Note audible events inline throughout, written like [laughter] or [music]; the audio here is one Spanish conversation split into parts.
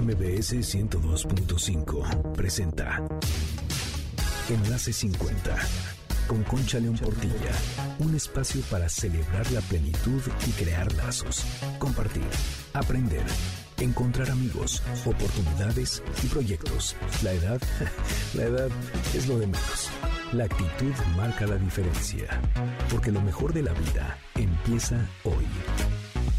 MBS 102.5 presenta Enlace 50 con Concha León Portilla. Un espacio para celebrar la plenitud y crear lazos. Compartir, aprender, encontrar amigos, oportunidades y proyectos. La edad, [laughs] la edad es lo de menos. La actitud marca la diferencia. Porque lo mejor de la vida empieza hoy.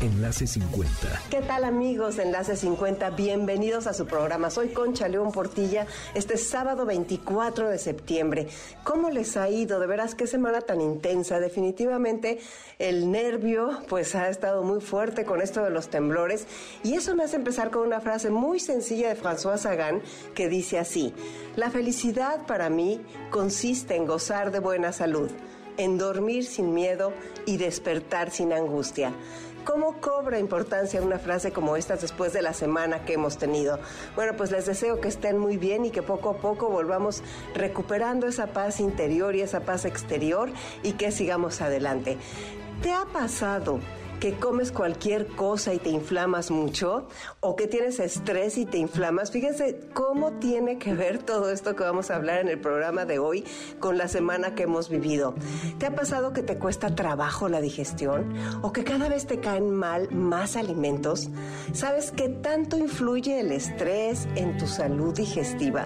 Enlace 50. ¿Qué tal amigos de Enlace 50? Bienvenidos a su programa. Soy Concha León Portilla. Este sábado 24 de septiembre. ¿Cómo les ha ido? De veras, qué semana tan intensa. Definitivamente el nervio pues ha estado muy fuerte con esto de los temblores. Y eso me hace empezar con una frase muy sencilla de François Sagan que dice así. La felicidad para mí consiste en gozar de buena salud, en dormir sin miedo y despertar sin angustia. ¿Cómo cobra importancia una frase como esta después de la semana que hemos tenido? Bueno, pues les deseo que estén muy bien y que poco a poco volvamos recuperando esa paz interior y esa paz exterior y que sigamos adelante. ¿Te ha pasado que comes cualquier cosa y te inflamas mucho o que tienes estrés y te inflamas. Fíjense cómo tiene que ver todo esto que vamos a hablar en el programa de hoy con la semana que hemos vivido. ¿Te ha pasado que te cuesta trabajo la digestión o que cada vez te caen mal más alimentos? ¿Sabes qué tanto influye el estrés en tu salud digestiva?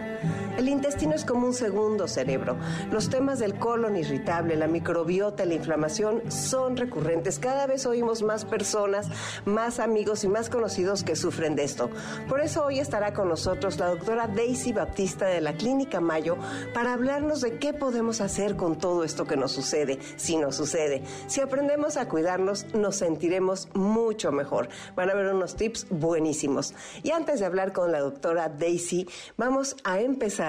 El intestino es como un segundo cerebro. Los temas del colon irritable, la microbiota, la inflamación son recurrentes. Cada vez oímos más personas, más amigos y más conocidos que sufren de esto. Por eso hoy estará con nosotros la doctora Daisy Baptista de la Clínica Mayo para hablarnos de qué podemos hacer con todo esto que nos sucede, si nos sucede. Si aprendemos a cuidarnos, nos sentiremos mucho mejor. Van a ver unos tips buenísimos. Y antes de hablar con la doctora Daisy, vamos a empezar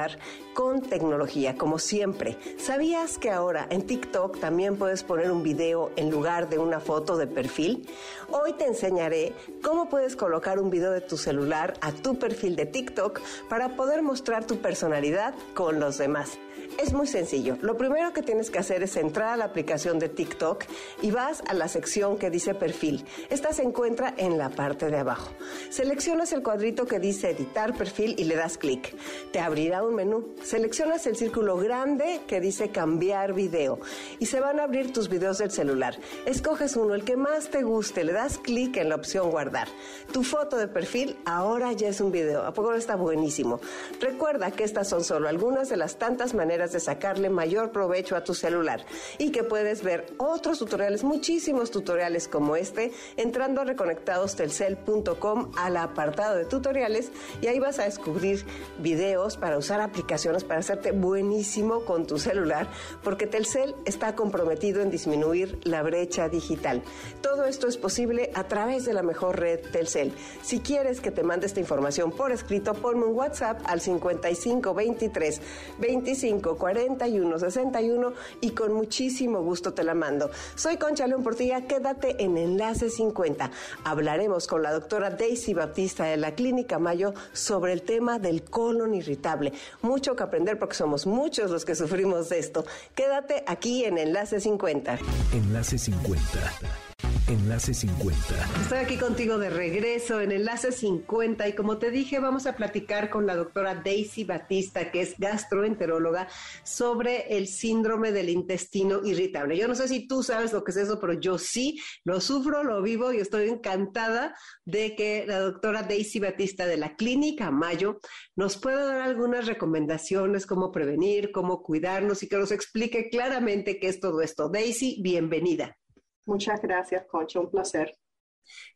con tecnología, como siempre. ¿Sabías que ahora en TikTok también puedes poner un video en lugar de una foto de perfil? Hoy te enseñaré cómo puedes colocar un video de tu celular a tu perfil de TikTok para poder mostrar tu personalidad con los demás. Es muy sencillo. Lo primero que tienes que hacer es entrar a la aplicación de TikTok y vas a la sección que dice perfil. Esta se encuentra en la parte de abajo. Seleccionas el cuadrito que dice editar perfil y le das clic. Te abrirá un menú. Seleccionas el círculo grande que dice cambiar video y se van a abrir tus videos del celular. Escoges uno, el que más te guste, le das clic en la opción guardar. Tu foto de perfil ahora ya es un video. ¿A poco está buenísimo? Recuerda que estas son solo algunas de las tantas maneras de sacarle mayor provecho a tu celular y que puedes ver otros tutoriales, muchísimos tutoriales como este, entrando a reconectadostelcel.com al apartado de tutoriales y ahí vas a descubrir videos para usar aplicaciones para hacerte buenísimo con tu celular porque Telcel está comprometido en disminuir la brecha digital. Todo esto es posible a través de la mejor red Telcel. Si quieres que te mande esta información por escrito, ponme un WhatsApp al 55 23 25 41 61 y con muchísimo gusto te la mando. Soy Concha León Portilla, quédate en Enlace 50. Hablaremos con la doctora Daisy Baptista de la Clínica Mayo sobre el tema del colon irritable. Mucho que aprender porque somos muchos los que sufrimos de esto. Quédate aquí en Enlace 50. Enlace 50 Enlace 50. Estoy aquí contigo de regreso en Enlace 50 y como te dije vamos a platicar con la doctora Daisy Batista, que es gastroenteróloga, sobre el síndrome del intestino irritable. Yo no sé si tú sabes lo que es eso, pero yo sí lo sufro, lo vivo y estoy encantada de que la doctora Daisy Batista de la Clínica Mayo nos pueda dar algunas recomendaciones, cómo prevenir, cómo cuidarnos y que nos explique claramente qué es todo esto. Daisy, bienvenida. Muchas gracias, Concha, un placer.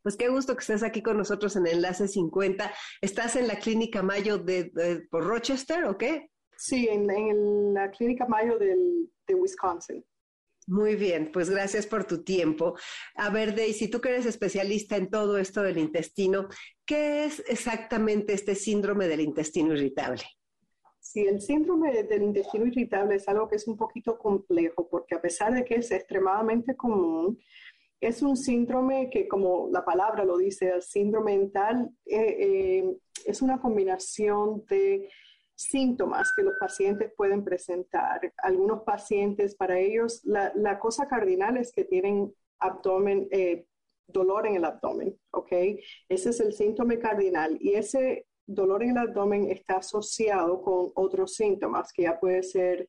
Pues qué gusto que estés aquí con nosotros en Enlace 50. ¿Estás en la Clínica Mayo de, por Rochester o qué? Sí, en, la Clínica Mayo de Wisconsin. Muy bien, pues gracias por tu tiempo. A ver, Daisy, tú que eres especialista en todo esto del intestino, ¿qué es exactamente este síndrome del intestino irritable? Sí, el síndrome del intestino irritable es algo que es un poquito complejo porque a pesar de que es extremadamente común, es un síndrome que, como la palabra lo dice, el síndrome mental, eh, eh, es una combinación de síntomas que los pacientes pueden presentar. Algunos pacientes, para ellos, la, cosa cardinal es que tienen abdomen, eh, dolor en el abdomen, ¿ok? Ese es el síntoma cardinal y ese dolor en el abdomen está asociado con otros síntomas, que ya puede ser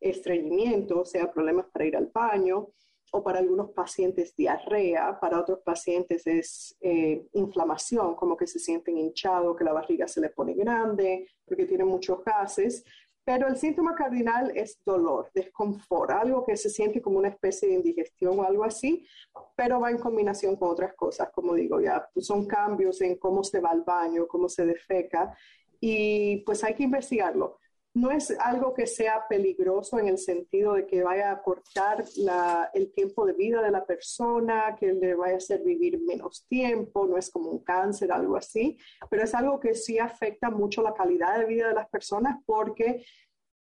estreñimiento, o sea, problemas para ir al baño, o para algunos pacientes diarrea, para otros pacientes es eh, inflamación, como que se sienten hinchados, que la barriga se le pone grande, porque tienen muchos gases. Pero el síntoma cardinal es dolor, desconfort, algo que se siente como una especie de indigestión o algo así, pero va en combinación con otras cosas, como digo, ya son cambios en cómo se va al baño, cómo se defeca, y pues hay que investigarlo no es algo que sea peligroso en el sentido de que vaya a cortar el tiempo de vida de la persona, que le vaya a hacer vivir menos tiempo, no es como un cáncer, algo así, pero es algo que sí afecta mucho la calidad de vida de las personas porque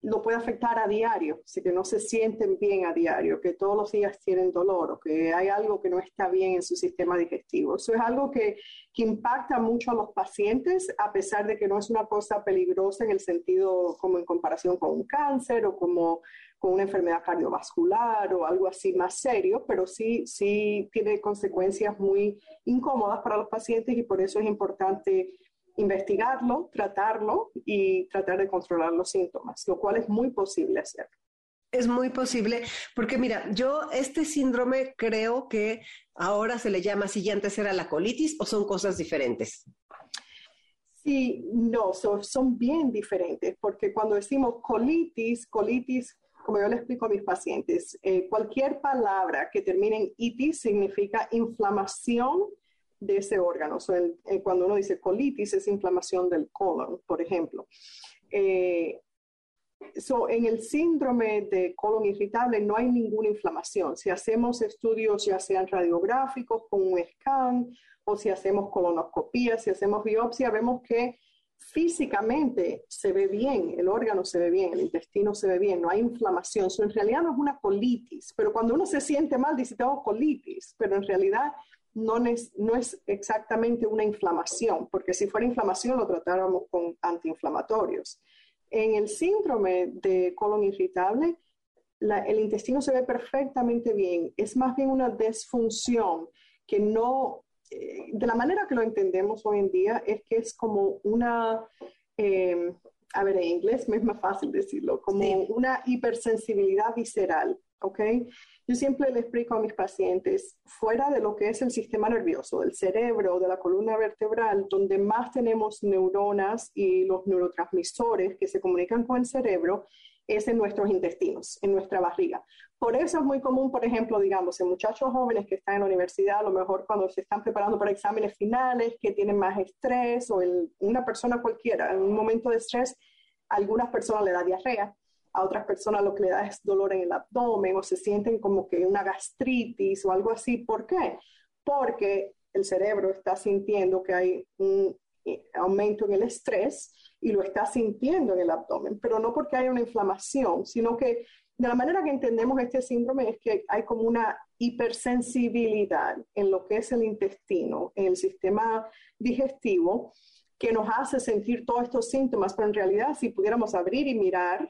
lo puede afectar a diario, si que no se sienten bien a diario, que todos los días tienen dolor o que hay algo que no está bien en su sistema digestivo. Eso es algo que, que impacta mucho a los pacientes, a pesar de que no es una cosa peligrosa en el sentido como en comparación con un cáncer o como con una enfermedad cardiovascular o algo así más serio, pero sí, sí tiene consecuencias muy incómodas para los pacientes y por eso es importante investigarlo, tratarlo y tratar de controlar los síntomas, lo cual es muy posible hacer. Es muy posible, porque mira, yo este síndrome creo que ahora se le llama así, antes era la colitis o son cosas diferentes. Sí, no, son bien diferentes, porque cuando decimos colitis, colitis, como yo le explico a mis pacientes, eh, cualquier palabra que termine en itis significa inflamación de ese órgano. Eh, cuando uno dice colitis es inflamación del colon, por ejemplo. Eh, en el síndrome de colon irritable no hay ninguna inflamación. Si hacemos estudios ya sean radiográficos con un scan o si hacemos colonoscopía, si hacemos biopsia, vemos que físicamente se ve bien, el órgano se ve bien, el intestino se ve bien, no hay inflamación. en realidad no es una colitis, pero cuando uno se siente mal dice tengo colitis, pero en realidad no es, no es exactamente una inflamación, porque si fuera inflamación lo tratáramos con antiinflamatorios. En el síndrome de colon irritable, el intestino se ve perfectamente bien, es más bien una disfunción que no, eh, de la manera que lo entendemos hoy en día, es que es como una, eh, a ver, en inglés me es más fácil decirlo, como una hipersensibilidad visceral, ¿ok? Yo siempre le explico a mis pacientes, fuera de lo que es el sistema nervioso, del cerebro, de la columna vertebral, donde más tenemos neuronas y los neurotransmisores que se comunican con el cerebro, es en nuestros intestinos, en nuestra barriga. Por eso es muy común, por ejemplo, digamos, en muchachos jóvenes que están en la universidad, a lo mejor cuando se están preparando para exámenes finales, que tienen más estrés, o una persona cualquiera, en un momento de estrés, a algunas personas le da diarrea, a otras personas lo que le da es dolor en el abdomen o se sienten como que una gastritis o algo así. ¿Por qué? Porque el cerebro está sintiendo que hay un eh, aumento en el estrés y lo está sintiendo en el abdomen, pero no porque hay una inflamación, sino que de la manera que entendemos este síndrome es que hay como una hipersensibilidad en lo que es el intestino, en el sistema digestivo, que nos hace sentir todos estos síntomas, pero en realidad si pudiéramos abrir y mirar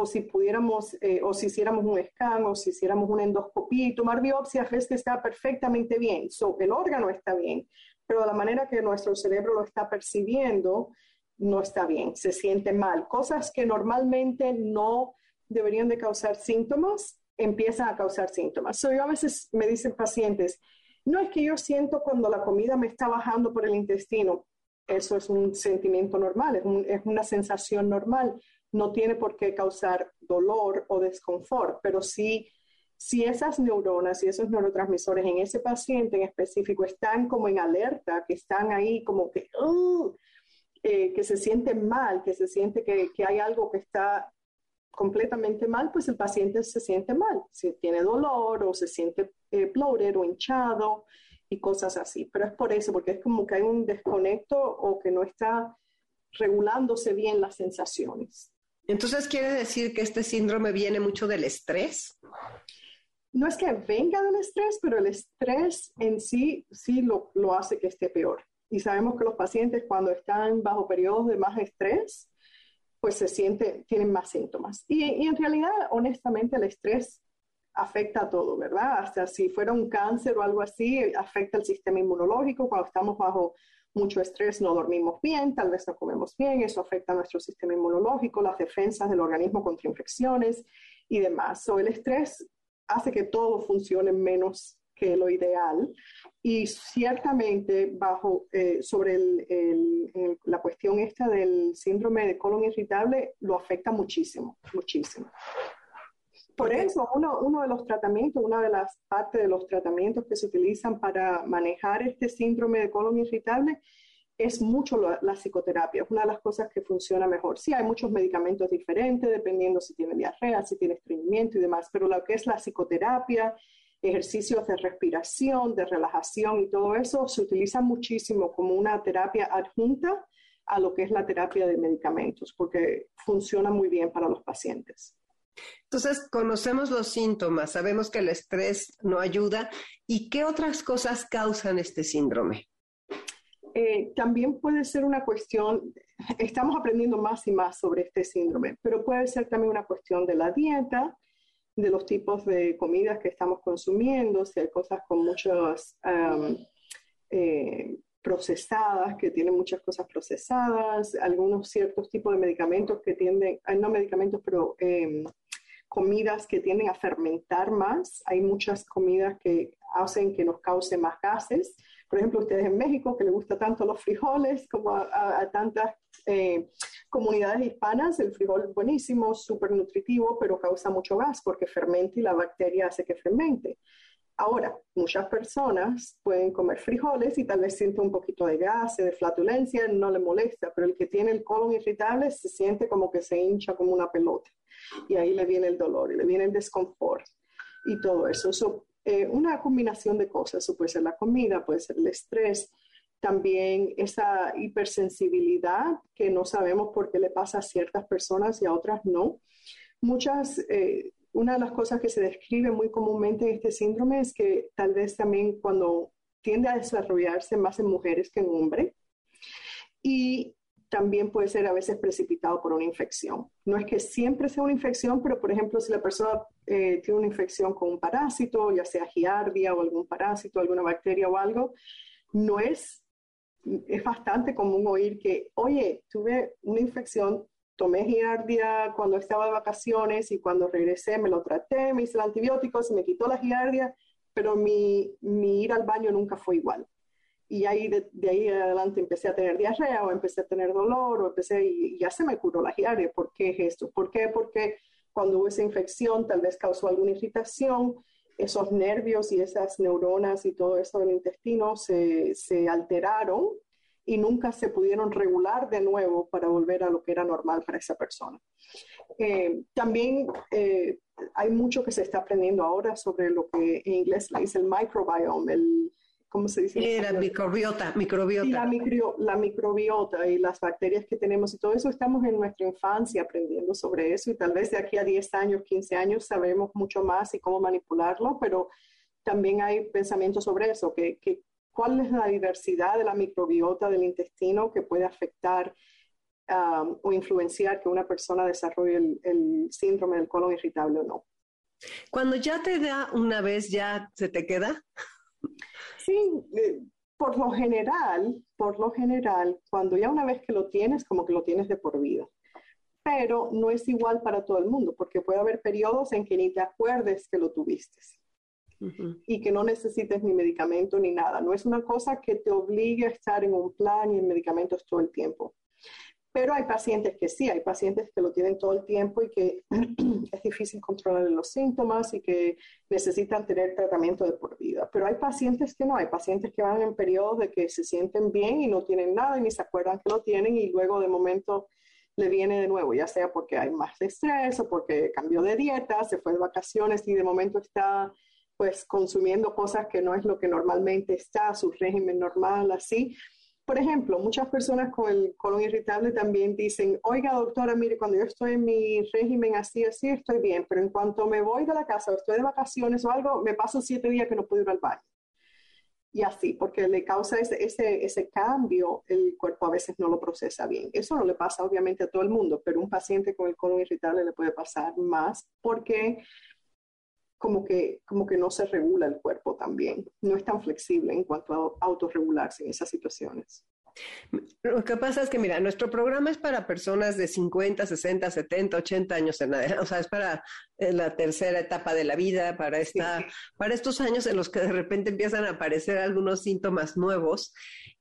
o si pudiéramos, eh, o si hiciéramos un scan, o si hiciéramos una endoscopía y tomar biopsias, es que está perfectamente bien. So, el órgano está bien, pero la manera que nuestro cerebro lo está percibiendo no está bien, se siente mal. Cosas que normalmente no deberían de causar síntomas, empiezan a causar síntomas. So, yo a veces me dicen pacientes, no es que yo siento cuando la comida me está bajando por el intestino, eso es un sentimiento normal, es una sensación normal no tiene por qué causar dolor o desconfort, pero sí, si esas neuronas y esos neurotransmisores en ese paciente en específico están como en alerta, que están ahí como que, eh, que se siente mal, que se siente que, hay algo que está completamente mal, pues el paciente se siente mal, si tiene dolor o se siente eh, o hinchado y cosas así. Pero es por eso, porque es como que hay un desconecto o que no está regulándose bien las sensaciones. Entonces, ¿quiere decir que este síndrome viene mucho del estrés? No es que venga del estrés, pero el estrés en sí sí lo, hace que esté peor. Y sabemos que los pacientes cuando están bajo periodos de más estrés, pues se sienten, tienen más síntomas. Y, y, en realidad, honestamente, el estrés afecta a todo, ¿verdad? Hasta si fuera un cáncer o algo así, afecta el sistema inmunológico cuando estamos bajo mucho estrés, no dormimos bien, tal vez no comemos bien, eso afecta a nuestro sistema inmunológico, las defensas del organismo contra infecciones y demás. So, el estrés hace que todo funcione menos que lo ideal y ciertamente bajo eh, sobre la cuestión esta del síndrome de colon irritable lo afecta muchísimo, muchísimo. Por eso, uno, uno, de los tratamientos, una de las partes de los tratamientos que se utilizan para manejar este síndrome de colon irritable es mucho la, psicoterapia, es una de las cosas que funciona mejor. Sí, hay muchos medicamentos diferentes, dependiendo si tiene diarrea, si tiene estreñimiento y demás, pero lo que es la psicoterapia, ejercicios de respiración, de relajación y todo eso se utiliza muchísimo como una terapia adjunta a lo que es la terapia de medicamentos, porque funciona muy bien para los pacientes. Entonces, conocemos los síntomas, sabemos que el estrés no ayuda. ¿Y qué otras cosas causan este síndrome? Eh, también puede ser una cuestión, estamos aprendiendo más y más sobre este síndrome, pero puede ser también una cuestión de la dieta, de los tipos de comidas que estamos consumiendo, si hay cosas con muchas eh, procesadas, que tienen muchas cosas procesadas, algunos ciertos tipos de medicamentos que tienden, no medicamentos, pero em, comidas que tienden a fermentar más. Hay muchas comidas que hacen que nos cause más gases. Por ejemplo, ustedes en México, que les gusta tanto los frijoles como a, tantas eh, comunidades hispanas, el frijol es buenísimo, súper nutritivo, pero causa mucho gas porque fermenta y la bacteria hace que fermente. Ahora, muchas personas pueden comer frijoles y tal vez siente un poquito de gas, de flatulencia, no le molesta, pero el que tiene el colon irritable se siente como que se hincha como una pelota y ahí le viene el dolor y le viene el desconfort y todo eso. eso eh, una combinación de cosas, puede ser la comida, puede ser el estrés, también esa hipersensibilidad que no sabemos por qué le pasa a ciertas personas y a otras no. Muchas, eh, una de las cosas que se describe muy comúnmente en este síndrome es que tal vez también cuando tiende a desarrollarse más en mujeres que en hombres y también puede ser a veces precipitado por una infección. No es que siempre sea una infección, pero por ejemplo, si la persona eh, tiene una infección con un parásito, ya sea giardia o algún parásito, alguna bacteria o algo, no es, es bastante común oír que, oye, tuve una infección tomé giardia cuando estaba de vacaciones y cuando regresé me lo traté, me hice el antibiótico, se me quitó la giardia, pero mi, mi ir al baño nunca fue igual. Y ahí de, ahí adelante empecé a tener diarrea o empecé a tener dolor o empecé y, ya se me curó la giardia. ¿Por qué es esto? ¿Por qué? Porque cuando hubo esa infección tal vez causó alguna irritación, esos nervios y esas neuronas y todo eso del intestino se, se alteraron y nunca se pudieron regular de nuevo para volver a lo que era normal para esa persona. Eh, también eh, hay mucho que se está aprendiendo ahora sobre lo que en inglés le dice el microbiome, el, ¿cómo se dice? la microbiota, microbiota. la, la microbiota y las bacterias que tenemos y todo eso, estamos en nuestra infancia aprendiendo sobre eso y tal vez de aquí a 10 años, 15 años sabemos mucho más y cómo manipularlo, pero también hay pensamientos sobre eso, que, que cuál es la diversidad de la microbiota del intestino que puede afectar um, o influenciar que una persona desarrolle el, síndrome del colon irritable o no. Cuando ya te da una vez, ¿ya se te queda? Sí, eh, por lo general, por lo general, cuando ya una vez que lo tienes, como que lo tienes de por vida. Pero no es igual para todo el mundo, porque puede haber periodos en que ni te acuerdes que lo tuviste y que no necesites ni medicamento ni nada. No es una cosa que te obligue a estar en un plan y en medicamentos todo el tiempo. Pero hay pacientes que sí, hay pacientes que lo tienen todo el tiempo y que [clears throat] es difícil controlar los síntomas y que necesitan tener tratamiento de por vida. Pero hay pacientes que no, hay pacientes que van en periodos de que se sienten bien y no tienen nada y ni se acuerdan que lo tienen y luego de momento le viene de nuevo, ya sea porque hay más estrés o porque cambió de dieta, se fue de vacaciones y de momento está pues consumiendo cosas que no es lo que normalmente está, su régimen normal, así. Por ejemplo, muchas personas con el colon irritable también dicen, oiga doctora, mire, cuando yo estoy en mi régimen así, así, estoy bien, pero en cuanto me voy de la casa o estoy de vacaciones o algo, me paso siete días que no puedo ir al baño. Y así, porque le causa ese, ese, ese cambio, el cuerpo a veces no lo procesa bien. Eso no le pasa obviamente a todo el mundo, pero un paciente con el colon irritable le puede pasar más porque como que, como que no se regula el cuerpo también, no es tan flexible en cuanto a autorregularse en esas situaciones. Lo que pasa es que, mira, nuestro programa es para personas de 50, 60, 70, 80 años en adelante, o sea, es para eh, la tercera etapa de la vida, para, esta, para estos años en los que de repente empiezan a aparecer algunos síntomas nuevos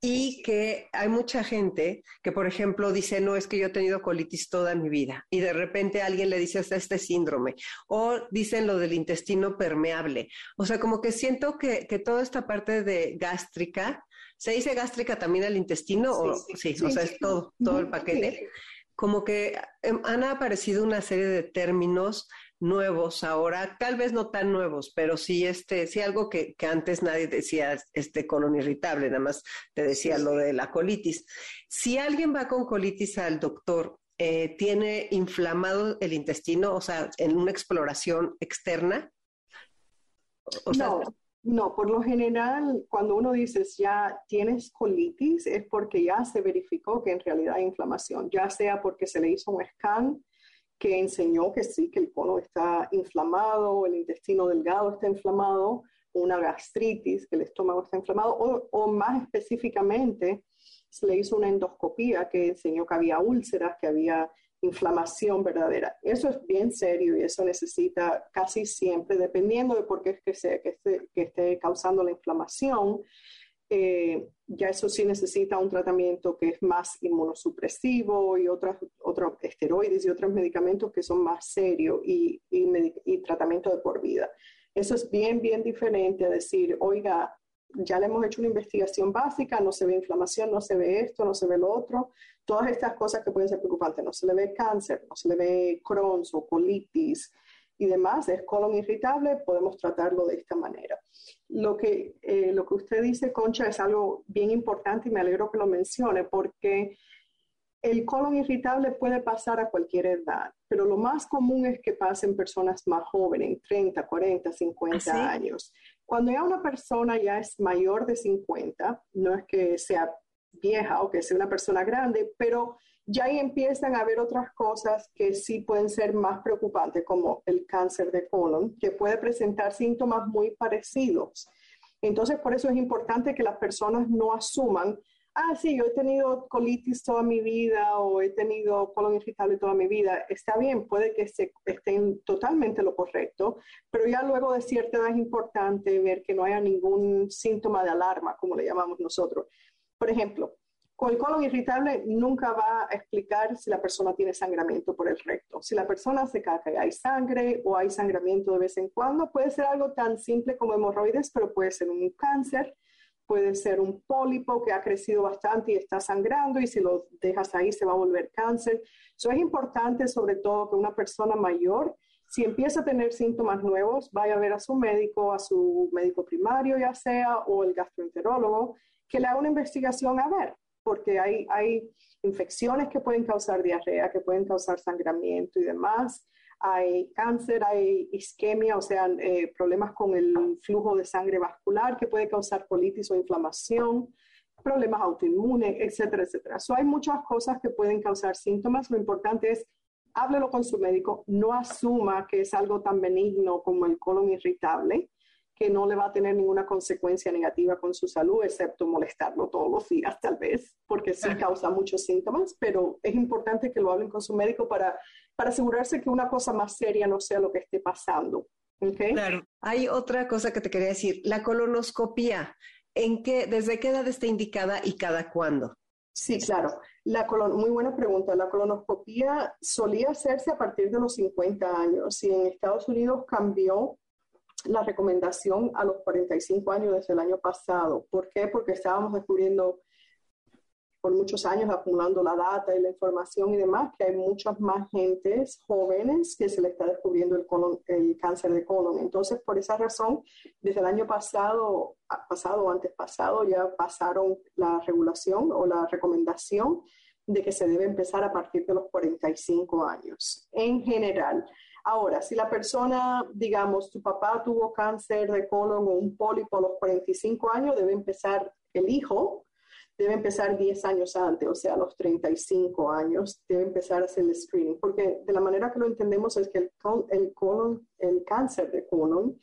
y que hay mucha gente que, por ejemplo, dice, no, es que yo he tenido colitis toda mi vida y de repente alguien le dice hasta este síndrome o dicen lo del intestino permeable. O sea, como que siento que, que toda esta parte de gástrica, ¿Se dice gástrica también al intestino? Sí, o, sí, o sea, es todo, todo el paquete. Como que em, han aparecido una serie de términos nuevos ahora, tal vez no tan nuevos, pero sí este, sí algo que, que antes nadie decía, este colon irritable, nada más te decía lo de la colitis. Si alguien va con colitis al doctor, eh, tiene inflamado el intestino, o sea, en una exploración externa. O no, no, por lo general, cuando uno dice ya tienes colitis, es porque ya se verificó que en realidad hay inflamación, ya sea porque se le hizo un scan que enseñó que sí, que el colon está inflamado, el intestino delgado está inflamado, una gastritis, que el estómago está inflamado, o, o más específicamente, se le hizo una endoscopía que enseñó que había úlceras, que había inflamación verdadera. Eso es bien serio y eso necesita casi siempre, dependiendo de por qué es que, sea, que, esté, causando la inflamación, eh, ya eso sí necesita un tratamiento que es más inmunosupresivo y otros otros esteroides y otros medicamentos que son más serios y, y tratamiento de por vida. Eso es bien, bien diferente a decir, oiga, ya le hemos hecho una investigación básica, no se ve inflamación, no se ve esto, no se ve lo otro, todas estas cosas que pueden ser preocupantes, no se le ve cáncer, no se le ve Crohn's o colitis y demás, es colon irritable, podemos tratarlo de esta manera. Lo que, eh, lo que usted dice, Concha, es algo bien importante y me alegro que lo mencione porque el colon irritable puede pasar a cualquier edad, pero lo más común es que pasen personas más jóvenes, 30, 40, 50 años. Cuando ya una persona ya es mayor de 50, no es que sea vieja o que sea una persona grande, pero ya ahí empiezan a haber otras cosas que sí pueden ser más preocupantes, como el cáncer de colon, que puede presentar síntomas muy parecidos. Entonces, por eso es importante que las personas no asuman ah, sí, yo he tenido colitis toda mi vida o he tenido colon irritable toda mi vida, está bien, puede que se, estén totalmente lo correcto, pero ya luego de cierta edad es importante ver que no haya ningún síntoma de alarma, como le llamamos nosotros. Por ejemplo, con el colon irritable nunca va a explicar si la persona tiene sangramiento por el recto. Si la persona se caca y hay sangre o hay sangramiento de vez en cuando, puede ser algo tan simple como hemorroides, pero puede ser un cáncer puede ser un pólipo que ha crecido bastante y está sangrando y si lo dejas ahí se va a volver cáncer. Eso es importante sobre todo que una persona mayor, si empieza a tener síntomas nuevos, vaya a ver a su médico, a su médico primario ya sea, o el gastroenterólogo, que le haga una investigación a ver, porque hay, hay infecciones que pueden causar diarrea, que pueden causar sangramiento y demás hay cáncer, hay isquemia, o sea, eh, problemas con el flujo de sangre vascular que puede causar colitis o inflamación, problemas autoinmunes, etcétera, etcétera. So, hay muchas cosas que pueden causar síntomas. Lo importante es háblelo con su médico, no asuma que es algo tan benigno como el colon irritable, que no le va a tener ninguna consecuencia negativa con su salud, excepto molestarlo todos los días, tal vez, porque sí causa muchos síntomas, pero es importante que lo hablen con su médico para para asegurarse que una cosa más seria no sea lo que esté pasando. ¿okay? Claro. Hay otra cosa que te quería decir, la colonoscopía. ¿En qué, desde qué edad está indicada y cada cuándo? Sí, claro. La colon muy buena pregunta. La colonoscopía solía hacerse a partir de los 50 años y en Estados Unidos cambió la recomendación a los 45 años desde el año pasado. ¿Por qué? Porque estábamos descubriendo por muchos años acumulando la data y la información y demás, que hay muchas más gentes jóvenes que se le está descubriendo el, cáncer de colon. Entonces, por esa razón, desde el año pasado, pasado antes pasado, ya pasaron la regulación o la recomendación de que se debe empezar a partir de los 45 años, en general. Ahora, si la persona, digamos, tu papá tuvo cáncer de colon o un pólipo a los 45 años, debe empezar el hijo debe empezar 10 años antes, o sea, a los 35 años, debe empezar a hacer el screening, porque de la manera que lo entendemos es que el, el colon, el cáncer de colon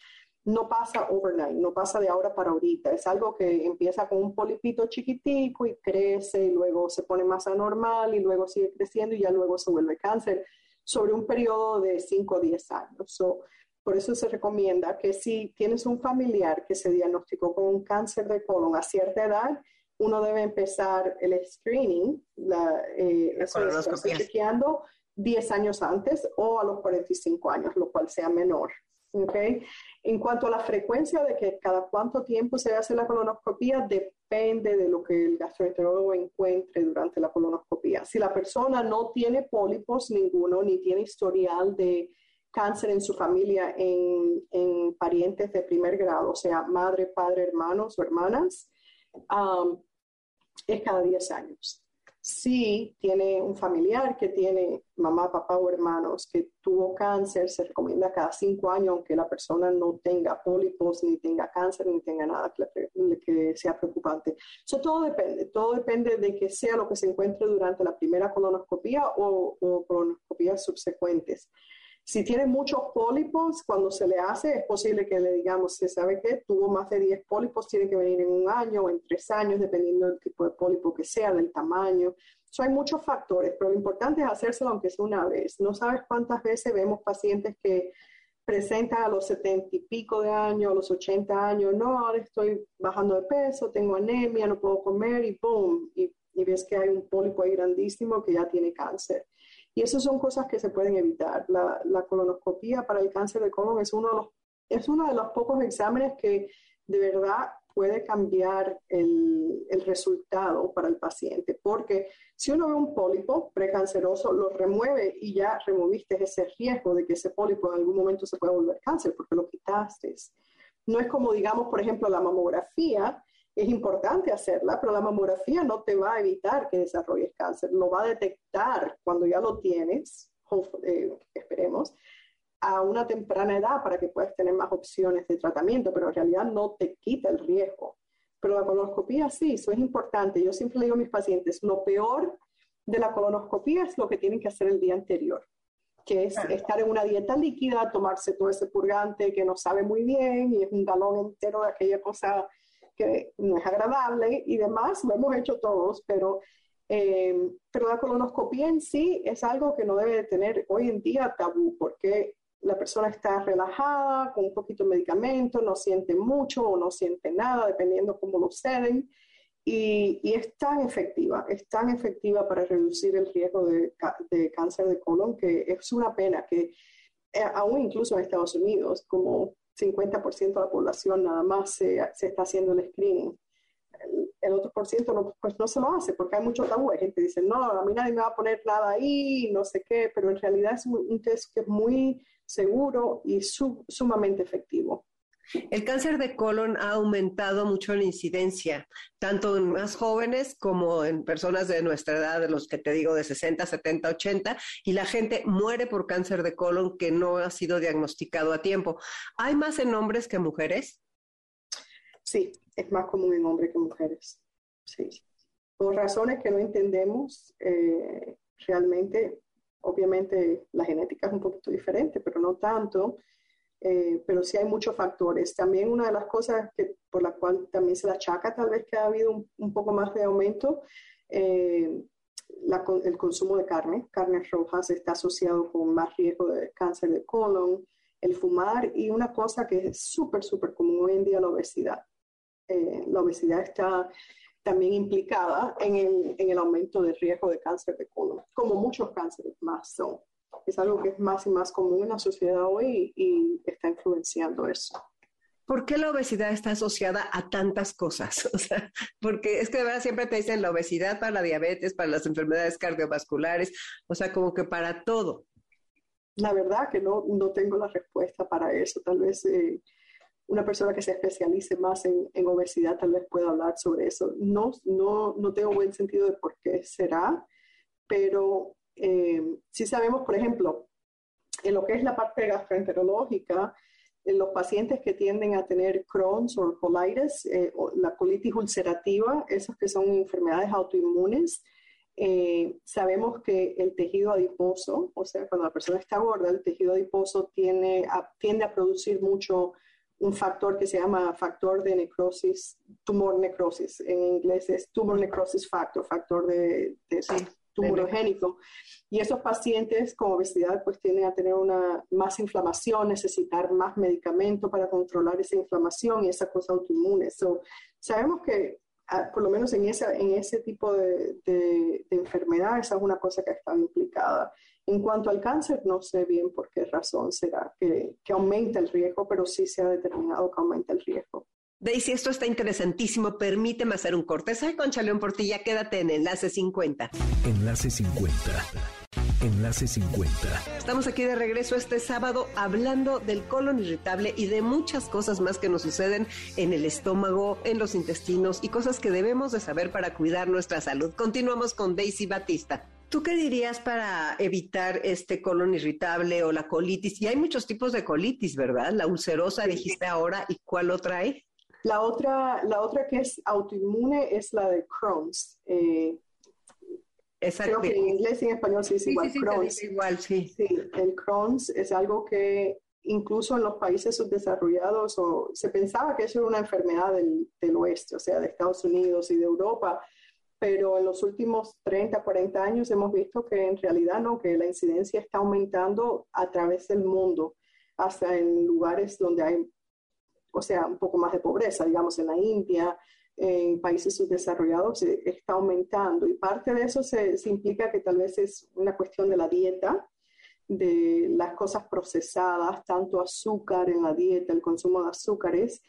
no pasa overnight, no pasa de ahora para ahorita. Es algo que empieza con un polipito chiquitico y crece y luego se pone más anormal y luego sigue creciendo y ya luego se vuelve cáncer sobre un periodo de 5 o 10 años. por eso se recomienda que si tienes un familiar que se diagnosticó con un cáncer de colon a cierta edad, uno debe empezar el screening, la, eh, chequeando 10 años antes o a los 45 años, lo cual sea menor. ¿Okay? En cuanto a la frecuencia de que cada cuánto tiempo se hace la colonoscopia, depende de lo que el gastroenterólogo encuentre durante la colonoscopia. Si la persona no tiene pólipos ninguno, ni tiene historial de cáncer en su familia en, en parientes de primer grado, o sea, madre, padre, hermanos o hermanas, um, es cada 10 años si tiene un familiar que tiene mamá, papá o hermanos que tuvo cáncer, se recomienda cada cinco años, aunque la persona no tenga pólipos, ni tenga cáncer, ni tenga nada que, sea preocupante. Eso todo depende, todo depende de que sea lo que se encuentre durante la primera colonoscopia o, o colonoscopías subsecuentes. Si tiene muchos pólipos, cuando se le hace, es posible que le digamos, si sabe que tuvo más de 10 pólipos, tiene que venir en un año o en tres años, dependiendo del tipo de pólipo que sea, del tamaño. So, hay muchos factores, pero lo importante es hacérselo aunque sea una vez. No sabes cuántas veces vemos pacientes que presentan a los 70 y pico de años, a los 80 años, no, ahora estoy bajando de peso, tengo anemia, no puedo comer y boom, y, y ves que hay un pólipo ahí grandísimo que ya tiene cáncer. Y esas son cosas que se pueden evitar. La, colonoscopía para el cáncer de colon es uno, de los, es uno de los pocos exámenes que de verdad puede cambiar el, el, resultado para el paciente, porque si uno ve un pólipo precanceroso, lo remueve y ya removiste ese riesgo de que ese pólipo en algún momento se pueda volver cáncer, porque lo quitaste. No es como, digamos, por ejemplo, la mamografía, es importante hacerla, pero la mamografía no te va a evitar que desarrolles cáncer, lo va a detectar cuando ya lo tienes, eh, esperemos, a una temprana edad para que puedas tener más opciones de tratamiento, pero en realidad no te quita el riesgo. Pero la colonoscopía sí, eso es importante. Yo siempre le digo a mis pacientes, lo peor de la colonoscopía es lo que tienen que hacer el día anterior, que es estar en una dieta líquida, tomarse todo ese purgante que no sabe muy bien y es un galón entero de aquella cosa que no es agradable y demás, lo hemos hecho todos, pero, eh, pero la colonoscopia en sí es algo que no debe tener hoy en día tabú, porque la persona está relajada, con un poquito de medicamento, no siente mucho o no siente nada, dependiendo cómo lo ceden. Y, y, es tan efectiva, es tan efectiva para reducir el riesgo de, de cáncer de colon que es una pena que eh, aún incluso en Estados Unidos, como 50% de la población nada más se, está haciendo el screening. El, otro por ciento no, pues no se lo hace porque hay mucho tabú. Hay gente que dice, no, a mí nadie me va a poner nada ahí, no sé qué, pero en realidad es un, test que es muy seguro y sumamente efectivo. El cáncer de colon ha aumentado mucho la incidencia, tanto en más jóvenes como en personas de nuestra edad, de los que te digo de 60, 70, 80, y la gente muere por cáncer de colon que no ha sido diagnosticado a tiempo. ¿Hay más en hombres que mujeres? Sí, es más común en hombres que mujeres. Sí. Por razones que no entendemos eh, realmente, obviamente la genética es un poquito diferente, pero no tanto. Eh, pero sí hay muchos factores. También una de las cosas que, por la cual también se la achaca tal vez que ha habido un, poco más de aumento, eh, el consumo de carne, carnes rojas está asociado con más riesgo de cáncer de colon, el fumar y una cosa que es súper, súper común hoy en día, la obesidad. Eh, la obesidad está también implicada en el, en el aumento del riesgo de cáncer de colon, como muchos cánceres más son es algo que es más y más común en la sociedad hoy y, está influenciando eso. ¿Por qué la obesidad está asociada a tantas cosas? [laughs] O sea, porque es que de verdad siempre te dicen la obesidad para la diabetes, para las enfermedades cardiovasculares, o sea, como que para todo. La verdad que no, no tengo la respuesta para eso. Tal vez eh, una persona que se especialice más en, en, obesidad tal vez pueda hablar sobre eso. No, no, no tengo buen sentido de por qué será, pero eh, si sabemos, por ejemplo, en lo que es la parte gastroenterológica, en los pacientes que tienden a tener Crohn's o colitis, eh, o la colitis ulcerativa, esas que son enfermedades autoinmunes, eh, sabemos que el tejido adiposo, o sea, cuando la persona está gorda, el tejido adiposo tiene tiende a producir mucho un factor que se llama factor de necrosis, tumor necrosis. En inglés es tumor necrosis factor, factor de, de tumorogénico. Y esos pacientes con obesidad pues tienden a tener una más inflamación, necesitar más medicamento para controlar esa inflamación y esa cosa autoinmune. So, sabemos que ah, por lo menos en, esa, en ese tipo de, de, enfermedad, esa es una cosa que está implicada. En cuanto al cáncer, no sé bien por qué razón será que, que aumenta el riesgo, pero sí se ha determinado que aumenta el riesgo. Daisy, esto está interesantísimo. Permíteme hacer un corte. Soy Concha León Portilla. Quédate en Enlace 50. Enlace 50. Enlace 50. Estamos aquí de regreso este sábado hablando del colon irritable y de muchas cosas más que nos suceden en el estómago, en los intestinos y cosas que debemos de saber para cuidar nuestra salud. Continuamos con Daisy Batista. ¿Tú qué dirías para evitar este colon irritable o la colitis? Y hay muchos tipos de colitis, ¿verdad? La ulcerosa dijiste ahora, ¿y cuál otra hay? La otra, la otra que es autoinmune es la de Crohn's. Eh, Creo que en inglés y en español sí es igual. Crohn's. igual, sí. Sí, el Crohn's es algo que incluso en los países subdesarrollados o, se pensaba que eso era una enfermedad del, del, oeste, o sea, de Estados Unidos y de Europa, pero en los últimos 30, 40 años hemos visto que en realidad no, que la incidencia está aumentando a través del mundo, hasta en lugares donde hay o sea, un poco más de pobreza, digamos, en la India, en países subdesarrollados está aumentando y parte de eso se, implica que tal vez es una cuestión de la dieta, de las cosas procesadas, tanto azúcar en la dieta, el consumo de azúcares.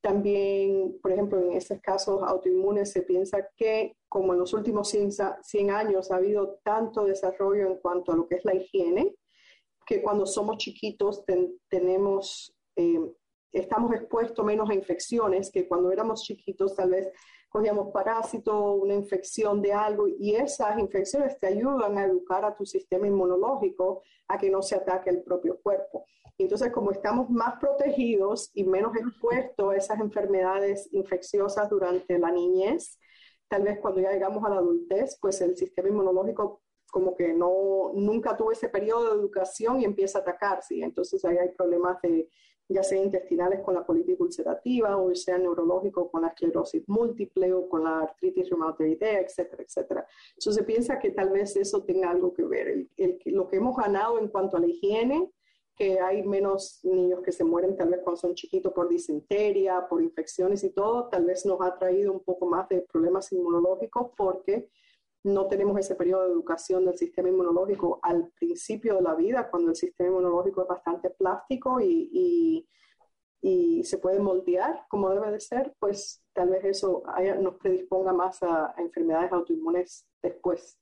También, por ejemplo, en estos casos autoinmunes se piensa que como en los últimos 100, años ha habido tanto desarrollo en cuanto a lo que es la higiene, que cuando somos chiquitos tenemos eh, estamos expuestos menos a infecciones que cuando éramos chiquitos tal vez cogíamos parásito, una infección de algo y esas infecciones te ayudan a educar a tu sistema inmunológico a que no se ataque el propio cuerpo. Entonces, como estamos más protegidos y menos expuestos a esas enfermedades infecciosas durante la niñez, tal vez cuando ya llegamos a la adultez, pues el sistema inmunológico como que no, nunca tuvo ese periodo de educación y empieza a atacarse. Entonces ahí hay problemas de ya sea intestinales con la colitis ulcerativa o sea neurológico con la esclerosis múltiple o con la artritis reumatoidea, etcétera, etcétera. Entonces se piensa que tal vez eso tenga algo que ver. El, lo que hemos ganado en cuanto a la higiene, que hay menos niños que se mueren tal vez cuando son chiquitos por disenteria, por infecciones y todo, tal vez nos ha traído un poco más de problemas inmunológicos porque no tenemos ese periodo de educación del sistema inmunológico al principio de la vida, cuando el sistema inmunológico es bastante plástico y, y, se puede moldear como debe de ser, pues tal vez eso nos predisponga más a, enfermedades autoinmunes después,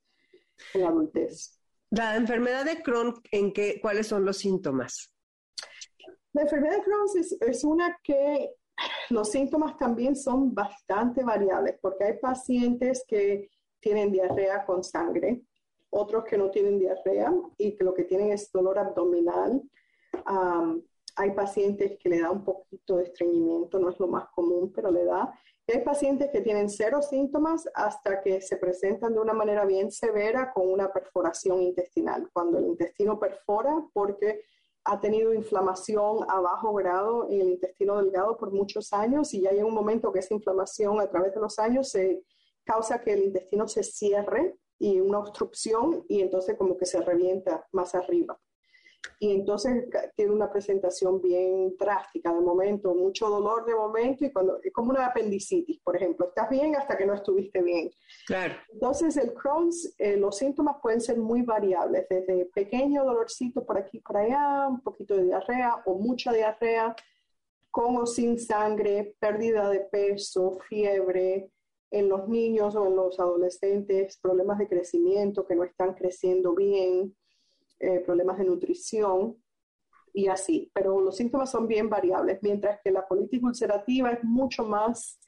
en la adultez. La enfermedad de Crohn, ¿en qué, ¿cuáles son los síntomas? La enfermedad de Crohn es, es una que los síntomas también son bastante variables, porque hay pacientes que tienen diarrea con sangre, otros que no tienen diarrea y que lo que tienen es dolor abdominal. hay pacientes que le da un poquito de estreñimiento, no es lo más común, pero le da. Hay pacientes que tienen cero síntomas hasta que se presentan de una manera bien severa con una perforación intestinal, cuando el intestino perfora porque ha tenido inflamación a bajo grado en el intestino delgado por muchos años y ya hay un momento que esa inflamación a través de los años se causa que el intestino se cierre y una obstrucción y entonces como que se revienta más arriba. Y entonces tiene una presentación bien drástica de momento, mucho dolor de momento y cuando es como una apendicitis, por ejemplo, estás bien hasta que no estuviste bien. Claro. Entonces el Crohn's, eh, los síntomas pueden ser muy variables, desde pequeño dolorcito por aquí por allá, un poquito de diarrea o mucha diarrea, con o sin sangre, pérdida de peso, fiebre, en los niños o en los adolescentes problemas de crecimiento que no están creciendo bien, eh, problemas de nutrición y así. Pero los síntomas son bien variables, mientras que la colitis ulcerativa es mucho más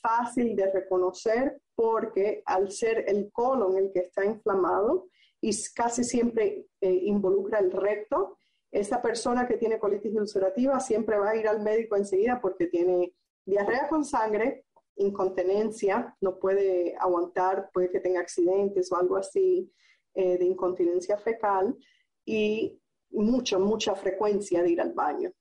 fácil de reconocer porque al ser el colon el que está inflamado y casi siempre eh, involucra el recto, esa persona que tiene colitis ulcerativa siempre va a ir al médico enseguida porque tiene diarrea con sangre, incontinencia, no puede aguantar, puede que tenga accidentes o algo así eh, de incontinencia fecal y mucha, mucha frecuencia de ir al baño.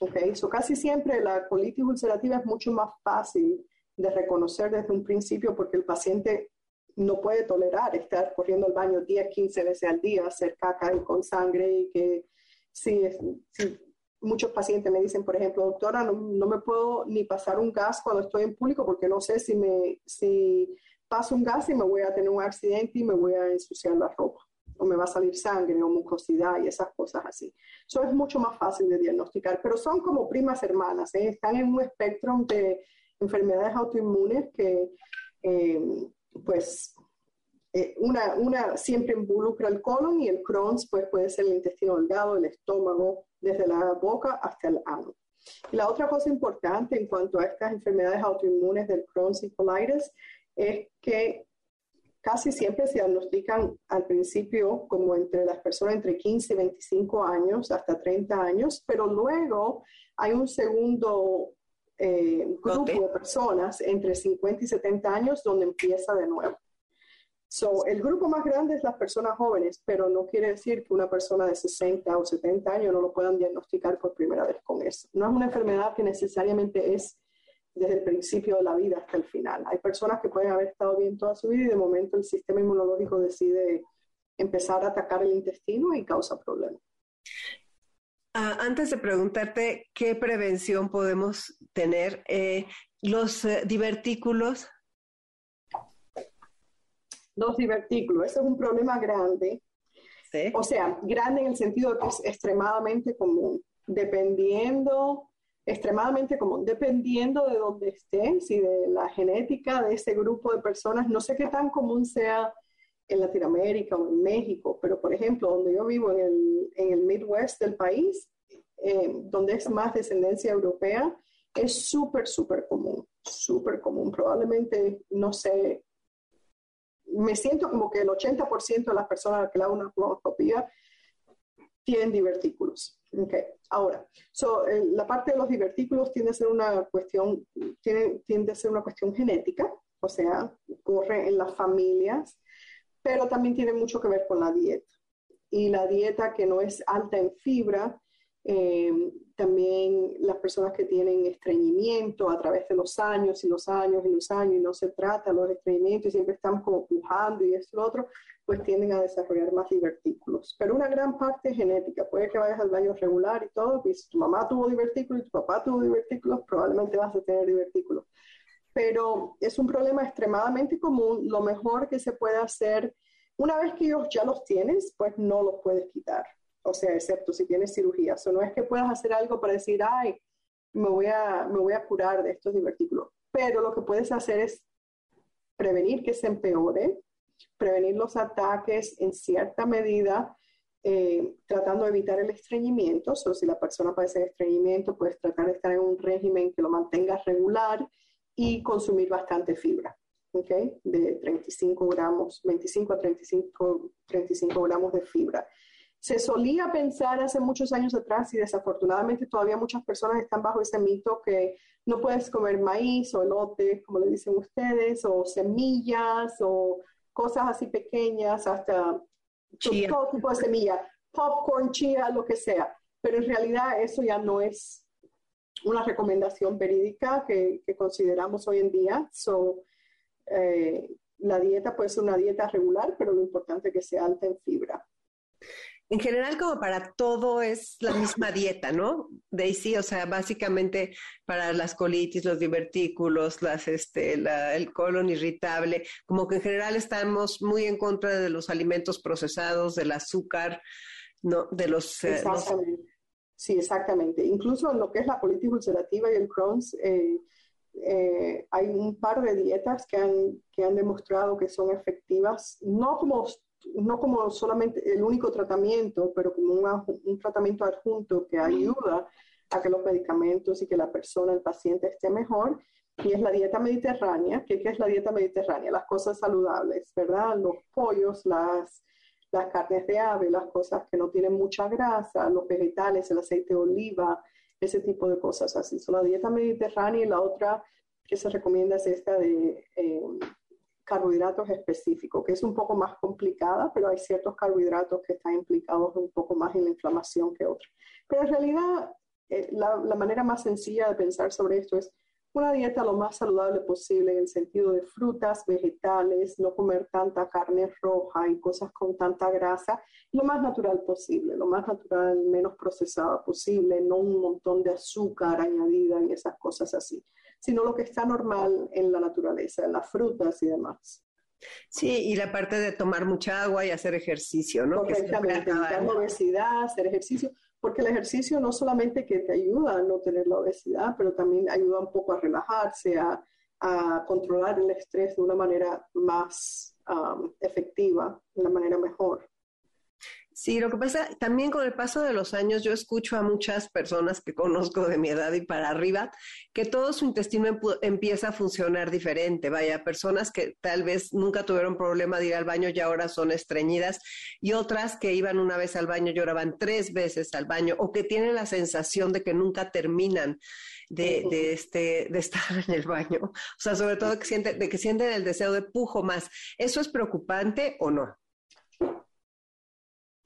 Okay, so casi siempre la colitis ulcerativa es mucho más fácil de reconocer desde un principio porque el paciente no puede tolerar estar corriendo al baño 10, 15 veces al día, hacer caca y con sangre y que si, si muchos pacientes me dicen, por ejemplo, doctora, no, no, me puedo ni pasar un gas cuando estoy en público porque no sé si, me, si paso un gas y me voy a tener un accidente y me voy a ensuciar la ropa o me va a salir sangre o mucosidad y esas cosas así. Eso es mucho más fácil de diagnosticar, pero son como primas hermanas, ¿eh? están en un espectro de enfermedades autoinmunes que, eh, pues, eh, una, una siempre involucra el colon y el Crohn's, pues puede ser el intestino delgado, el estómago, desde la boca hasta el ano. Y la otra cosa importante en cuanto a estas enfermedades autoinmunes del Crohn's y colitis es que casi siempre se diagnostican al principio como entre las personas entre 15 y 25 años hasta 30 años, pero luego hay un segundo eh, grupo de personas entre 50 y 70 años donde empieza de nuevo. So, el grupo más grande es las personas jóvenes, pero no quiere decir que una persona de 60 o 70 años no lo puedan diagnosticar por primera vez con eso. No es una enfermedad que necesariamente es desde el principio de la vida hasta el final. Hay personas que pueden haber estado bien toda su vida y de momento el sistema inmunológico decide empezar a atacar el intestino y causa problemas. Ah, antes de preguntarte qué prevención podemos tener, eh, los eh, divertículos. Los divertículos, ese es un problema grande. ¿Sí? O sea, grande en el sentido de que es extremadamente común. Dependiendo extremadamente común, dependiendo de dónde estés y de la genética de ese grupo de personas. No sé qué tan común sea en Latinoamérica o en México, pero por ejemplo, donde yo vivo en el, en el Midwest del país, eh, donde es más descendencia europea, es súper, súper común, súper común. Probablemente, no sé, me siento como que el 80% de las personas que le hago una colonoscopia tienen divertículos. Okay. Ahora, so, eh, la parte de los divertículos tiende a ser una cuestión, tiene, tiende a ser una cuestión genética, o sea, ocurre en las familias, pero también tiene mucho que ver con la dieta. Y la dieta que no es alta en fibra, eh, también las personas que tienen estreñimiento a través de los años y los años y los años y no se trata los estreñimientos y siempre están como pujando y y lo otro, pues tienden a desarrollar más divertículos. Pero una gran parte es genética. Puede que vayas al baño regular y todo, y si tu mamá tuvo divertículos y tu papá tuvo divertículos, probablemente vas a tener divertículos. Pero es un problema extremadamente común. Lo mejor que se puede hacer, una vez que ellos ya los tienes, pues no los puedes quitar. O sea, excepto si tienes cirugía. O no es que puedas hacer algo para decir, ay, me voy a, me voy a curar de estos divertículos. Pero lo que puedes hacer es prevenir que se empeore, prevenir los ataques en cierta medida, eh, tratando de evitar el estreñimiento. O si la persona padece estreñimiento, puedes tratar de estar en un régimen que lo mantenga regular y consumir bastante fibra. ¿okay? De 35 gramos, 25 a 35, 35 gramos de fibra. Se solía pensar hace muchos años atrás y desafortunadamente todavía muchas personas están bajo ese mito que no puedes comer maíz o elote, como le dicen ustedes, o semillas o cosas así pequeñas, hasta todo tipo de semilla, popcorn, chía, lo que sea. Pero en realidad eso ya no es una recomendación verídica que, consideramos hoy en día. So, eh, la dieta puede ser una dieta regular, pero lo importante es que sea alta en fibra en general como para todo es la misma dieta, ¿no? Daisy, o sea, básicamente para las colitis, los divertículos, las, este, el colon irritable, como que en general estamos muy en contra de los alimentos procesados, del azúcar. De los... Eh, exactamente. Sí, exactamente. Incluso en lo que es la colitis ulcerativa y el Crohn's, eh, eh, hay un par de dietas que han, que han demostrado que son efectivas, no como no como solamente el único tratamiento, pero como un, tratamiento adjunto que ayuda a que los medicamentos y que la persona, el paciente esté mejor, y es la dieta mediterránea. ¿Qué, es la dieta mediterránea? Las cosas saludables, ¿verdad? Los pollos, las, las carnes de ave, las cosas que no tienen mucha grasa, los vegetales, el aceite de oliva, ese tipo de cosas así. Son la dieta mediterránea y la otra que se recomienda es esta de eh, carbohidratos específicos, que es un poco más complicada, pero hay ciertos carbohidratos que están implicados un poco más en la inflamación que otros. Pero en realidad eh, la, la manera más sencilla de pensar sobre esto es una dieta lo más saludable posible en el sentido de frutas, vegetales, no comer tanta carne roja y cosas con tanta grasa, lo más natural posible, lo más natural, menos procesada posible, no un montón de azúcar añadida y esas cosas así, sino lo que está normal en la naturaleza, en las frutas y demás. Sí, y la parte de tomar mucha agua y hacer ejercicio, ¿no? Correctamente, evitar obesidad, hacer ejercicio porque el ejercicio no solamente que te ayuda a no tener la obesidad, pero también ayuda un poco a relajarse, a, controlar el estrés de una manera más um, efectiva, de una manera mejor. Sí, lo que pasa también con el paso de los años, yo escucho a muchas personas que conozco de mi edad y para arriba, que todo su intestino empieza a funcionar diferente. Vaya, personas que tal vez nunca tuvieron problema de ir al baño y ahora son estreñidas, y otras que iban una vez al baño y lloraban tres veces al baño, o que tienen la sensación de que nunca terminan de, de, este, de estar en el baño. O sea, sobre todo que sienten, de que sienten el deseo de pujo más. ¿Eso es preocupante o no?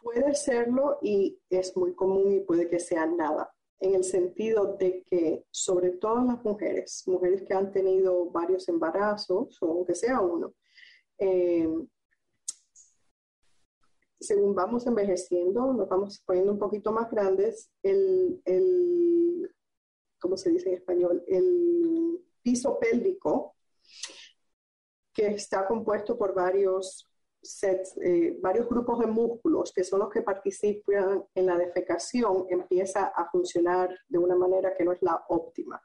Puede serlo y es muy común y puede que sea nada, en el sentido de que sobre todo las mujeres, mujeres que han tenido varios embarazos o aunque sea uno, eh, según vamos envejeciendo, nos vamos poniendo un poquito más grandes, el, el ¿cómo se dice en español? El piso pélvico, que está compuesto por varios eh, varios grupos de músculos que son los que participan en la defecación empieza a funcionar de una manera que no es la óptima.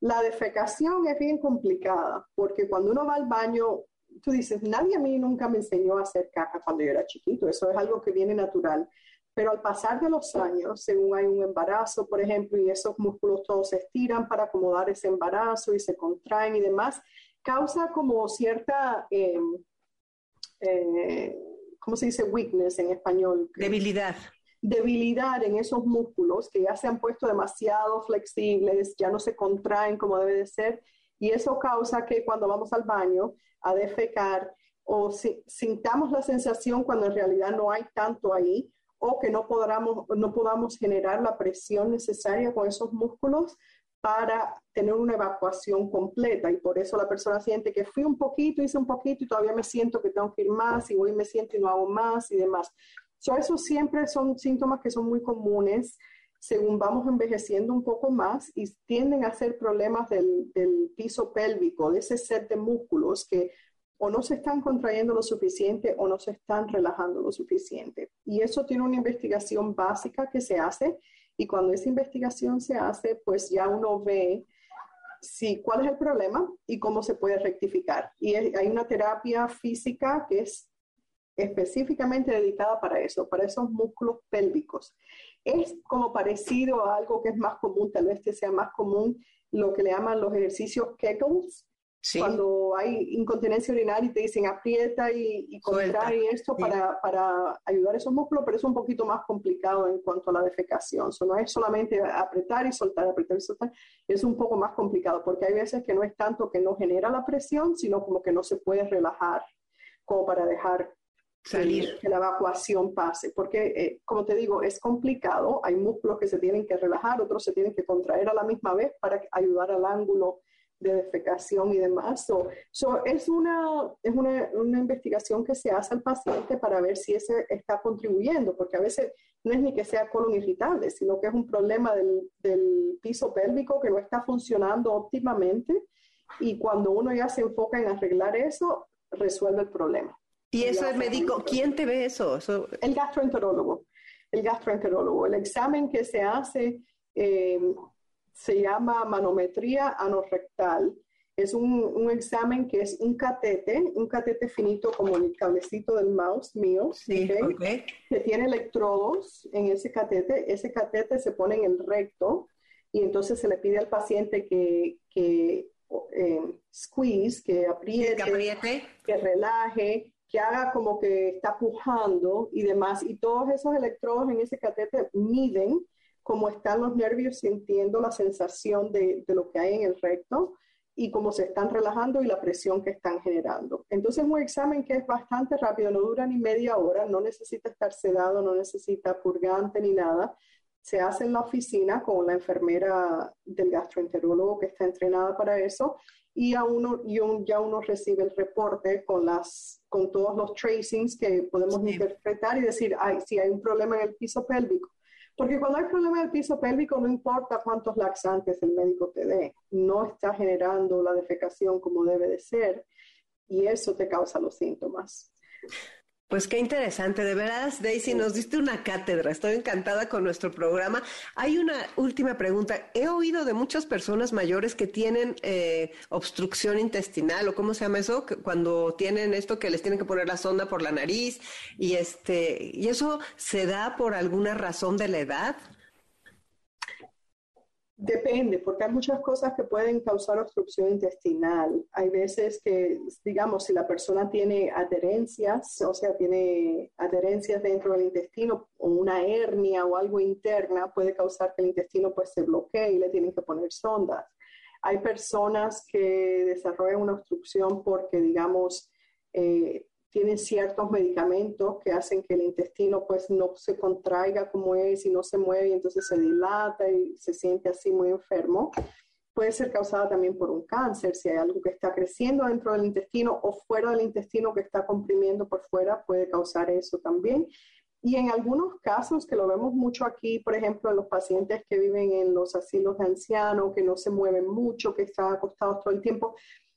La defecación es bien complicada porque cuando uno va al baño, tú dices, nadie a mí nunca me enseñó a hacer caca cuando yo era chiquito, eso es algo que viene natural. Pero al pasar de los años, según hay un embarazo, por ejemplo, y esos músculos todos se estiran para acomodar ese embarazo y se contraen y demás, causa como cierta eh, eh, ¿cómo se dice? Weakness en español. Debilidad. Debilidad en esos músculos que ya se han puesto demasiado flexibles, ya no se contraen como debe de ser, y eso causa que cuando vamos al baño a defecar o si, sintamos la sensación cuando en realidad no hay tanto ahí, o que no podamos, no podamos generar la presión necesaria con esos músculos para tener una evacuación completa y por eso la persona siente que fui un poquito, hice un poquito y todavía me siento que tengo que ir más y voy y me siento y no hago más y demás. So, esos siempre son síntomas que son muy comunes según vamos envejeciendo un poco más y tienden a ser problemas del, del piso pélvico, de ese set de músculos que o no se están contrayendo lo suficiente o no se están relajando lo suficiente. Y eso tiene una investigación básica que se hace y cuando esa investigación se hace, pues ya uno ve si, cuál es el problema y cómo se puede rectificar. Y hay una terapia física que es específicamente dedicada para eso, para esos músculos pélvicos. Es como parecido a algo que es más común, tal vez que sea más común, lo que le llaman los ejercicios Kegels, cuando hay incontinencia urinaria y te dicen aprieta y, y contrae esto para, para, ayudar a esos músculos, pero es un poquito más complicado en cuanto a la defecación. So, no es solamente apretar y soltar, apretar y soltar, es un poco más complicado porque hay veces que no es tanto que no genera la presión, sino como que no se puede relajar como para dejar salir. Que, la evacuación pase, porque eh, como te digo, es complicado, hay músculos que se tienen que relajar, otros se tienen que contraer a la misma vez para ayudar al ángulo de defecación y demás. So, es una, es una, una, investigación que se hace al paciente para ver si ese está contribuyendo, porque a veces no es ni que sea colon irritable, sino que es un problema del, del piso pélvico que no está funcionando óptimamente y cuando uno ya se enfoca en arreglar eso, resuelve el problema. ¿Y eso es médico? ¿Quién te ve eso? eso? El gastroenterólogo. El gastroenterólogo. El examen que se hace eh, se llama manometría anorrectal. Es un, examen que es un catete, un catete finito como el cablecito del mouse mío, que tiene electrodos en ese catete. Ese catete se pone en el recto y entonces se le pide al paciente que, que eh, squeeze, que apriete, que relaje, que haga como que está pujando y demás. Y todos esos electrodos en ese catete miden cómo están los nervios sintiendo la sensación de, lo que hay en el recto y cómo se están relajando y la presión que están generando. Entonces, un examen que es bastante rápido, no dura ni media hora, no necesita estar sedado, no necesita purgante ni nada. se hace en la oficina con la enfermera del gastroenterólogo que está entrenada para eso y, a uno, y ya uno recibe el reporte con, las, con todos los tracings que podemos interpretar y decir ay, si hay un problema en el piso pélvico. Porque cuando hay problema en el piso pélvico, no importa cuántos laxantes el médico te dé, no está generando la defecación como debe de ser y eso te causa los síntomas. Pues qué interesante, de veras, Daisy, nos diste una cátedra. Estoy encantada con nuestro programa. Hay una última pregunta. He oído de muchas personas mayores que tienen eh, obstrucción intestinal, o cómo se llama eso, cuando tienen esto que les tienen que poner la sonda por la nariz, y este, y eso se da por alguna razón de la edad. Depende, porque hay muchas cosas que pueden causar obstrucción intestinal. Hay veces que, digamos, si la persona tiene adherencias, o sea, tiene adherencias dentro del intestino o una hernia o algo interna, puede causar que el intestino pues se bloquee y le tienen que poner sondas. Hay personas que desarrollan una obstrucción porque, digamos, eh, tienen ciertos medicamentos que hacen que el intestino pues no se contraiga como es y no se mueve y entonces se dilata y se siente así muy enfermo. Puede ser causada también por un cáncer, si hay algo que está creciendo dentro del intestino o fuera del intestino que está comprimiendo por fuera, puede causar eso también. Y en algunos casos, que lo vemos mucho aquí, por ejemplo, en los pacientes que viven en los asilos de ancianos, que no se mueven mucho, que están acostados todo el tiempo,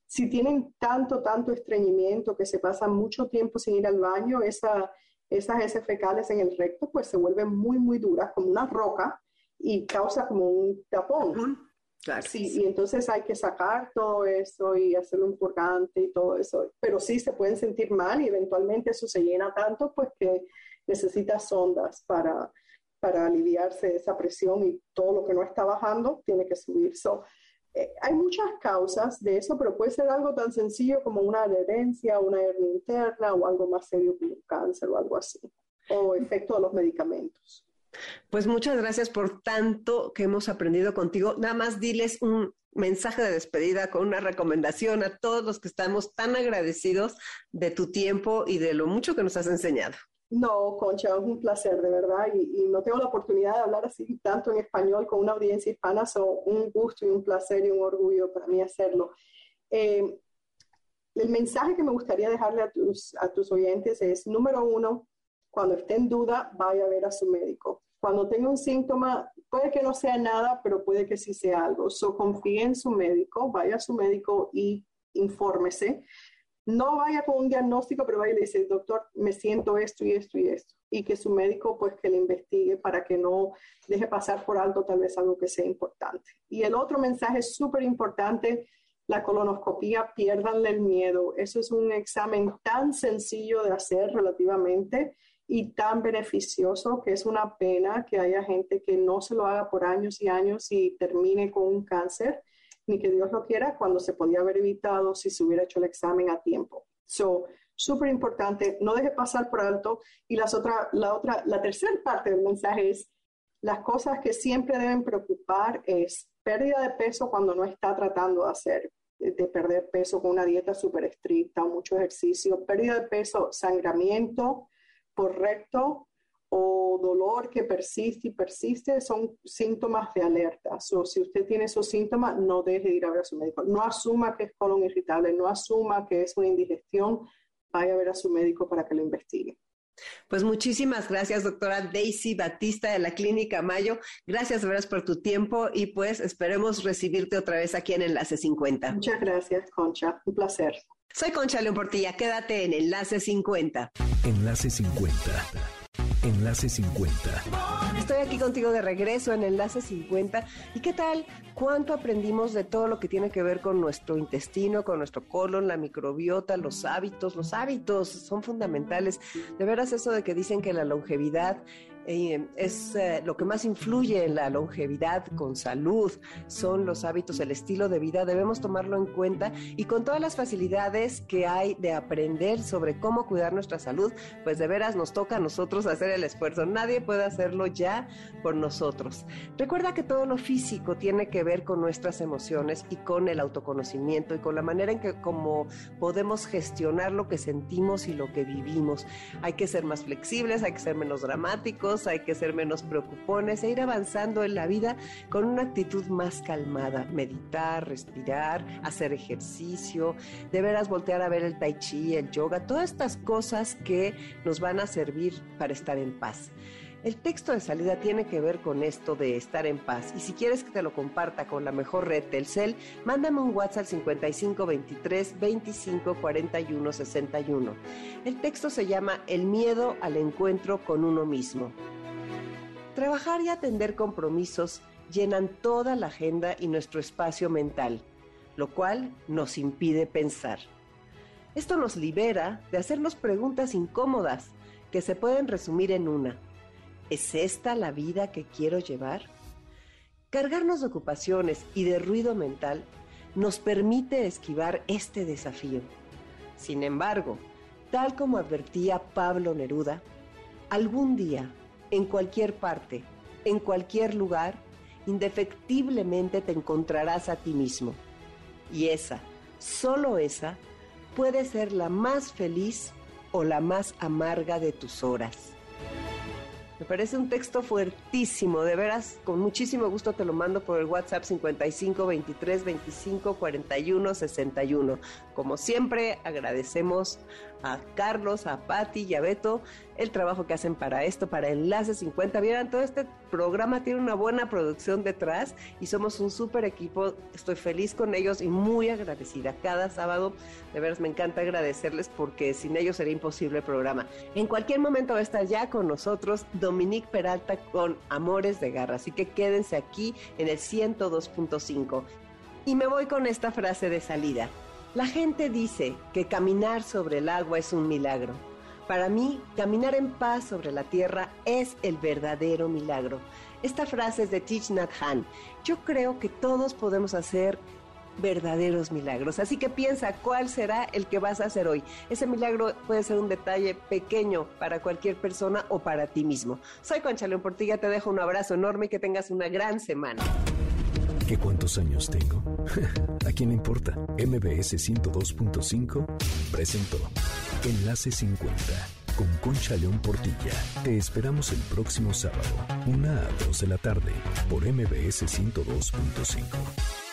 si tienen tanto, tanto estreñimiento que se pasan mucho tiempo sin ir al baño, esa, esas heces fecales en el recto pues se vuelven muy, muy duras, como una roca, y causa como un tapón. Claro. Sí, y entonces hay que sacar todo eso y hacerlo un purgante y todo eso. Pero sí se pueden sentir mal y eventualmente eso se llena tanto pues que necesita sondas para, para aliviarse de esa presión y todo lo que no está bajando tiene que subir. So, eh, hay muchas causas de eso, pero puede ser algo tan sencillo como una adherencia, una hernia interna o algo más serio como un cáncer o algo así, o efecto de los medicamentos. Pues muchas gracias por tanto que hemos aprendido contigo. Nada más diles un mensaje de despedida con una recomendación a todos los que estamos tan agradecidos de tu tiempo y de lo mucho que nos has enseñado. No, Concha, es un placer, de verdad, y, no tengo la oportunidad de hablar así tanto en español con una audiencia hispana, son un gusto y un placer y un orgullo para mí hacerlo. Eh, el mensaje que me gustaría dejarle a tus, a tus oyentes es, número uno, cuando esté en duda, vaya a ver a su médico. Cuando tenga un síntoma, puede que no sea nada, pero puede que sí sea algo. So, confíe en su médico, vaya a su médico y infórmese no vaya con un diagnóstico, pero vaya y le dice, doctor, me siento esto y esto y esto. Y que su médico pues que le investigue para que no deje pasar por alto tal vez algo que sea importante. Y el otro mensaje súper importante, la colonoscopía, piérdanle el miedo. Eso es un examen tan sencillo de hacer relativamente y tan beneficioso que es una pena que haya gente que no se lo haga por años y años y termine con un cáncer ni que Dios lo quiera, cuando se podía haber evitado si se hubiera hecho el examen a tiempo. So, súper importante, no deje pasar por alto. Y las otra, la otra, la tercera parte del mensaje es, las cosas que siempre deben preocupar es pérdida de peso cuando no está tratando de hacer, de perder peso con una dieta súper estricta mucho ejercicio, pérdida de peso, sangramiento correcto o dolor que persiste y persiste son síntomas de alerta. o si usted tiene esos síntomas, no deje de ir a ver a su médico. No asuma que es colon irritable, no asuma que es una indigestión, vaya a ver a su médico para que lo investigue. Pues muchísimas gracias, doctora Daisy Batista de la Clínica Mayo. Gracias, veras, por tu tiempo y pues esperemos recibirte otra vez aquí en Enlace 50. Muchas gracias, Concha. Un placer. Soy Concha León Portilla. Quédate en Enlace 50. Enlace 50 Enlace 50. Estoy aquí contigo de regreso en Enlace 50. ¿Y qué tal? ¿Cuánto aprendimos de todo lo que tiene que ver con nuestro intestino, con nuestro colon, la microbiota, los hábitos? Los hábitos son fundamentales. De veras eso de que dicen que la longevidad eh, es eh, lo que más influye en la longevidad con salud, son los hábitos, el estilo de vida, debemos tomarlo en cuenta y con todas las facilidades que hay de aprender sobre cómo cuidar nuestra salud, pues de veras nos toca a nosotros hacer el esfuerzo, nadie puede hacerlo ya por nosotros. Recuerda que todo lo físico tiene que ver con nuestras emociones y con el autoconocimiento y con la manera en que como podemos gestionar lo que sentimos y lo que vivimos. Hay que ser más flexibles, hay que ser menos dramáticos, hay que ser menos preocupones e ir avanzando en la vida con una actitud más calmada. Meditar, respirar, hacer ejercicio, de veras voltear a ver el tai chi, el yoga, todas estas cosas que nos van a servir para estar en paz. El texto de salida tiene que ver con esto de estar en paz y si quieres que te lo comparta con la mejor red Telcel, mándame un WhatsApp 55 23 25 41 61. El texto se llama El miedo al encuentro con uno mismo. Trabajar y atender compromisos llenan toda la agenda y nuestro espacio mental, lo cual nos impide pensar. Esto nos libera de hacernos preguntas incómodas que se pueden resumir en una ¿Es esta la vida que quiero llevar? Cargarnos de ocupaciones y de ruido mental nos permite esquivar este desafío. Sin embargo, tal como advertía Pablo Neruda, algún día, en cualquier parte, en cualquier lugar, indefectiblemente te encontrarás a ti mismo. Y esa, solo esa, puede ser la más feliz o la más amarga de tus horas. Me parece un texto fuertísimo, de veras, con muchísimo gusto te lo mando por el WhatsApp 55 23 25 41 61. Como siempre, agradecemos a Carlos, a Patti y a Beto el trabajo que hacen para esto, para Enlace 50. Vieran, todo este programa tiene una buena producción detrás y somos un súper equipo. Estoy feliz con ellos y muy agradecida. Cada sábado, de veras, me encanta agradecerles porque sin ellos sería imposible el programa. En cualquier momento va a estar ya con nosotros Dominique Peralta con Amores de Garra. Así que quédense aquí en el 102.5. Y me voy con esta frase de salida. La gente dice que caminar sobre el agua es un milagro. Para mí, caminar en paz sobre la tierra es el verdadero milagro. Esta frase es de Thich Nhat Hanh. Yo creo que todos podemos hacer verdaderos milagros. Así que piensa cuál será el que vas a hacer hoy. Ese milagro puede ser un detalle pequeño para cualquier persona o para ti mismo. Soy Concha León Portilla, te dejo un abrazo enorme y que tengas una gran semana. ¿Qué cuántos años tengo? [laughs] ¿A quién le importa? MBS 102.5 presentó Enlace 50 con Concha León Portilla. Te esperamos el próximo sábado, una a 2 de la tarde, por MBS 102.5.